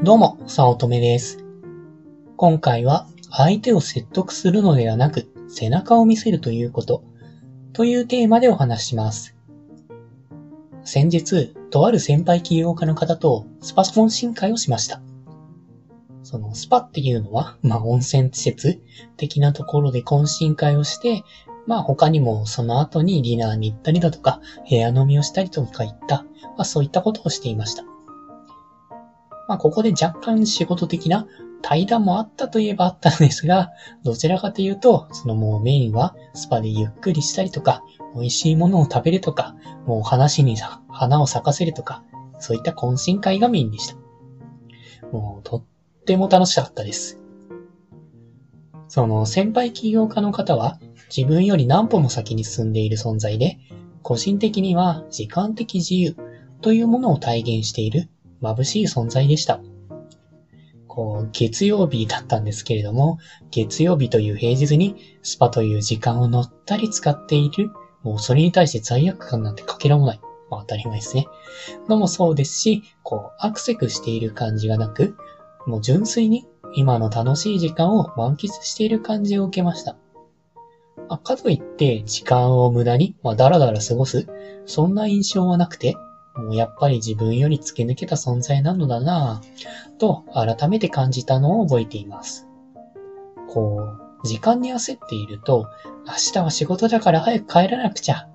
どうも、さおとめです。今回は、相手を説得するのではなく、背中を見せるということ、というテーマでお話します。先日、とある先輩起業家の方とスパ懇親会をしました。そのスパっていうのは、まあ温泉施設的なところで懇親会をして、まあ他にもその後にディナーに行ったりだとか、部屋飲みをしたりとかいった、まあそういったことをしていました。まあここで若干仕事的な対談もあったといえばあったんですが、どちらかというと、そのもうメインはスパでゆっくりしたりとか、美味しいものを食べるとか、もう話に花を咲かせるとか、そういった懇親会がメインでした。もうとっても楽しかったです。その先輩起業家の方は自分より何歩も先に進んでいる存在で、個人的には時間的自由というものを体現している眩しい存在でした。こう、月曜日だったんですけれども、月曜日という平日にスパという時間を乗ったり使っている、もうそれに対して罪悪感なんてかけらもない。まあ当たり前ですね。のもそうですし、こう、アクセクしている感じがなく、もう純粋に今の楽しい時間を満喫している感じを受けました。あ、かといって時間を無駄に、まあ、だらだら過ごす、そんな印象はなくて、やっぱり自分より突き抜けた存在なのだなぁ、と改めて感じたのを覚えています。こう、時間に焦っていると、明日は仕事だから早く帰らなくちゃ。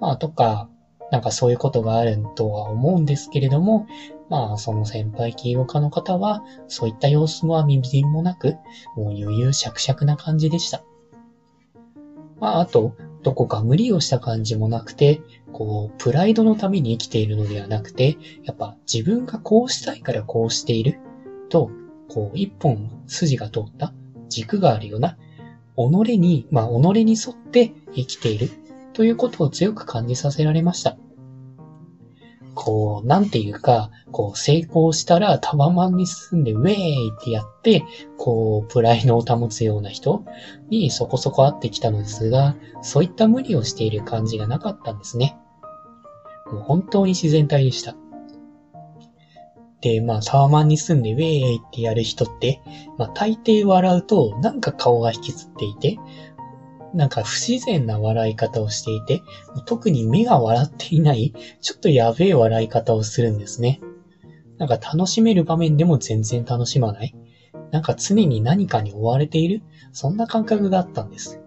まあとか、なんかそういうことがあるとは思うんですけれども、まあその先輩起業家の方は、そういった様子はみじんもなく、もう余裕しゃくしゃくな感じでした。まああと、どこか無理をした感じもなくて、こう、プライドのために生きているのではなくて、やっぱ自分がこうしたいからこうしていると、こう、一本筋が通った軸があるような、己に、まあ、己に沿って生きているということを強く感じさせられました。こう、なんていうか、こう、成功したらタワマンに進んでウェーイってやって、こう、プライドを保つような人にそこそこ会ってきたのですが、そういった無理をしている感じがなかったんですね。もう本当に自然体でした。で、まあ、タワマンに住んでウェーイってやる人って、まあ、大抵笑うと、なんか顔が引きつっていて、なんか不自然な笑い方をしていて、特に目が笑っていない、ちょっとやべえ笑い方をするんですね。なんか楽しめる場面でも全然楽しまない。なんか常に何かに追われている、そんな感覚があったんです。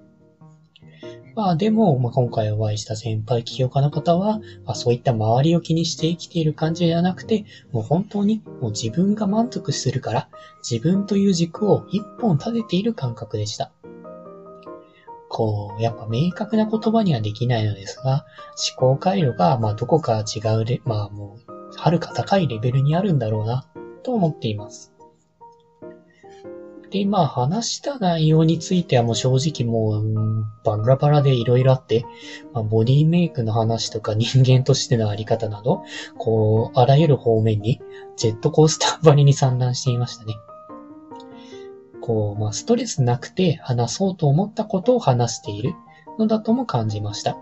まあでも、まあ、今回お会いした先輩起業家の方は、まあ、そういった周りを気にして生きている感じではなくて、もう本当にもう自分が満足するから、自分という軸を一本立てている感覚でした。こう、やっぱ明確な言葉にはできないのですが、思考回路が、まあどこか違うレ、まあもう、はるか高いレベルにあるんだろうな、と思っています。で、まあ話した内容についてはもう正直もう、バラバラでいろいろあって、まあ、ボディメイクの話とか人間としてのあり方など、こう、あらゆる方面にジェットコースターばりに散乱していましたね。こう、まあ、ストレスなくて話そうと思ったことを話しているのだとも感じました。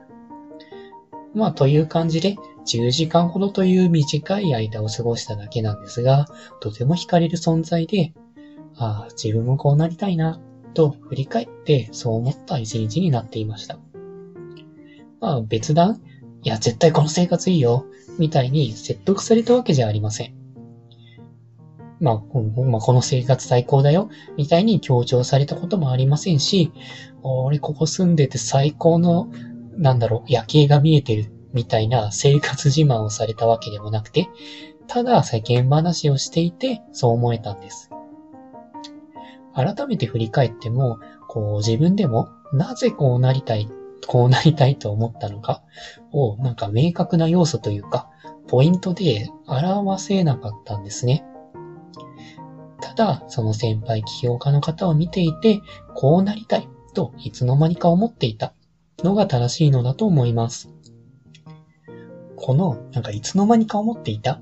まあ、という感じで、10時間ほどという短い間を過ごしただけなんですが、とても惹かれる存在で、ああ、自分もこうなりたいな、と振り返ってそう思った一日になっていました。まあ別段、いや絶対この生活いいよ、みたいに説得されたわけじゃありません。まあ、まあ、この生活最高だよ、みたいに強調されたこともありませんし、俺ここ住んでて最高の、なんだろう、夜景が見えてる、みたいな生活自慢をされたわけでもなくて、ただ世間話をしていて、そう思えたんです。改めて振り返っても、こう自分でもなぜこうなりたい、こうなりたいと思ったのかをなんか明確な要素というか、ポイントで表せなかったんですね。ただ、その先輩起業家の方を見ていて、こうなりたいといつの間にか思っていたのが正しいのだと思います。この、なんかいつの間にか思っていた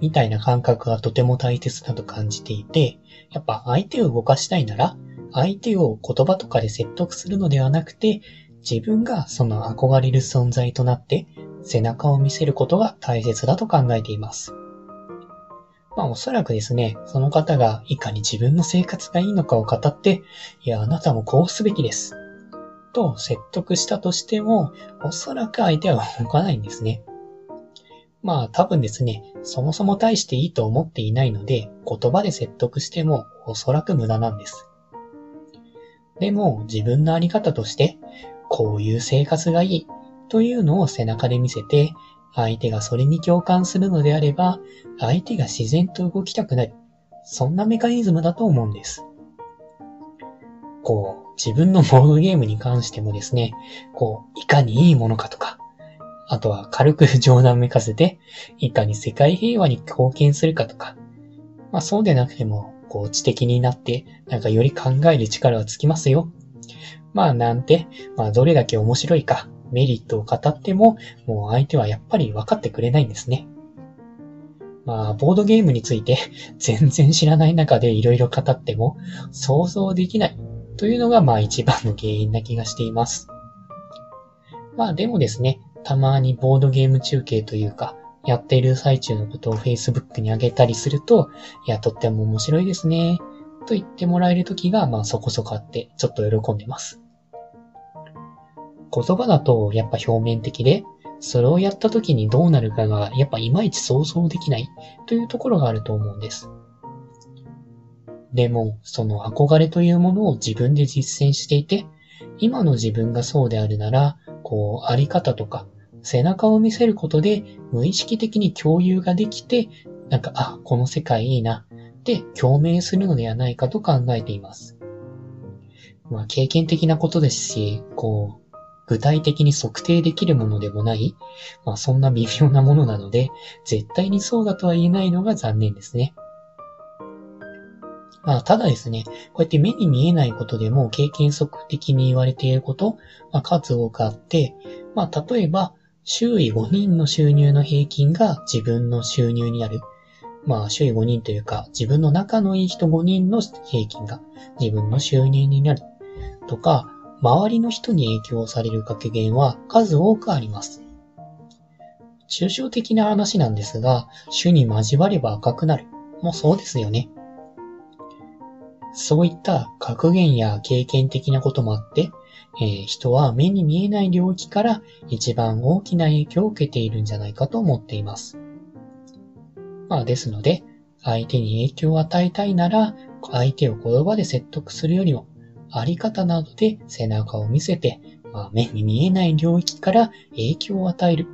みたいな感覚がとても大切だと感じていて、やっぱ相手を動かしたいなら、相手を言葉とかで説得するのではなくて、自分がその憧れる存在となって、背中を見せることが大切だと考えています。まあおそらくですね、その方がいかに自分の生活がいいのかを語って、いや、あなたもこうすべきです。と説得したとしても、おそらく相手は動かないんですね。まあ多分ですね、そもそも大していいと思っていないので、言葉で説得してもおそらく無駄なんです。でも自分のあり方として、こういう生活がいいというのを背中で見せて、相手がそれに共感するのであれば、相手が自然と動きたくなる。そんなメカニズムだと思うんです。こう、自分のボードゲームに関してもですね、こう、いかにいいものかとか、あとは軽く冗談めかせて、いかに世界平和に貢献するかとか、まあそうでなくても、こう知的になって、なんかより考える力がつきますよ。まあなんて、まあどれだけ面白いか、メリットを語っても、もう相手はやっぱり分かってくれないんですね。まあ、ボードゲームについて 全然知らない中で色々語っても想像できないというのがまあ一番の原因な気がしています。まあでもですね、たまにボードゲーム中継というか、やっている最中のことを Facebook に上げたりすると、いや、とっても面白いですね、と言ってもらえる時がまあそこそこあって、ちょっと喜んでます。言葉だとやっぱ表面的で、それをやった時にどうなるかがやっぱいまいち想像できないというところがあると思うんです。でも、その憧れというものを自分で実践していて、今の自分がそうであるなら、こう、あり方とか、背中を見せることで無意識的に共有ができて、なんか、あ、この世界いいな、って共鳴するのではないかと考えています。まあ、経験的なことですし、こう、具体的に測定できるものでもない、まあそんな微妙なものなので、絶対にそうだとは言えないのが残念ですね。まあ、ただですね、こうやって目に見えないことでも経験則的に言われていること、まあ、数多くあって、まあ、例えば、周囲5人の収入の平均が自分の収入になる。まあ、周囲5人というか、自分の仲のいい人5人の平均が自分の収入になる。とか、周りの人に影響される格言は数多くあります。抽象的な話なんですが、種に交われば赤くなる。もそうですよね。そういった格言や経験的なこともあって、えー、人は目に見えない領域から一番大きな影響を受けているんじゃないかと思っています。まあですので、相手に影響を与えたいなら、相手を言葉で説得するよりも、あり方などで背中を見せて、まあ、目に見えない領域から影響を与える。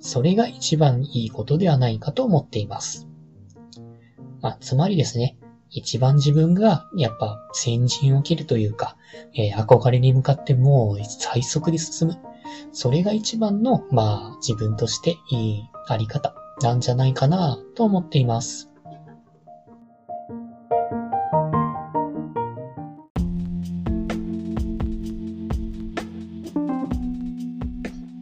それが一番いいことではないかと思っています。まあ、つまりですね、一番自分がやっぱ先陣を切るというか、えー、憧れに向かってもう最速で進む。それが一番の、まあ自分としていいあり方なんじゃないかなと思っています。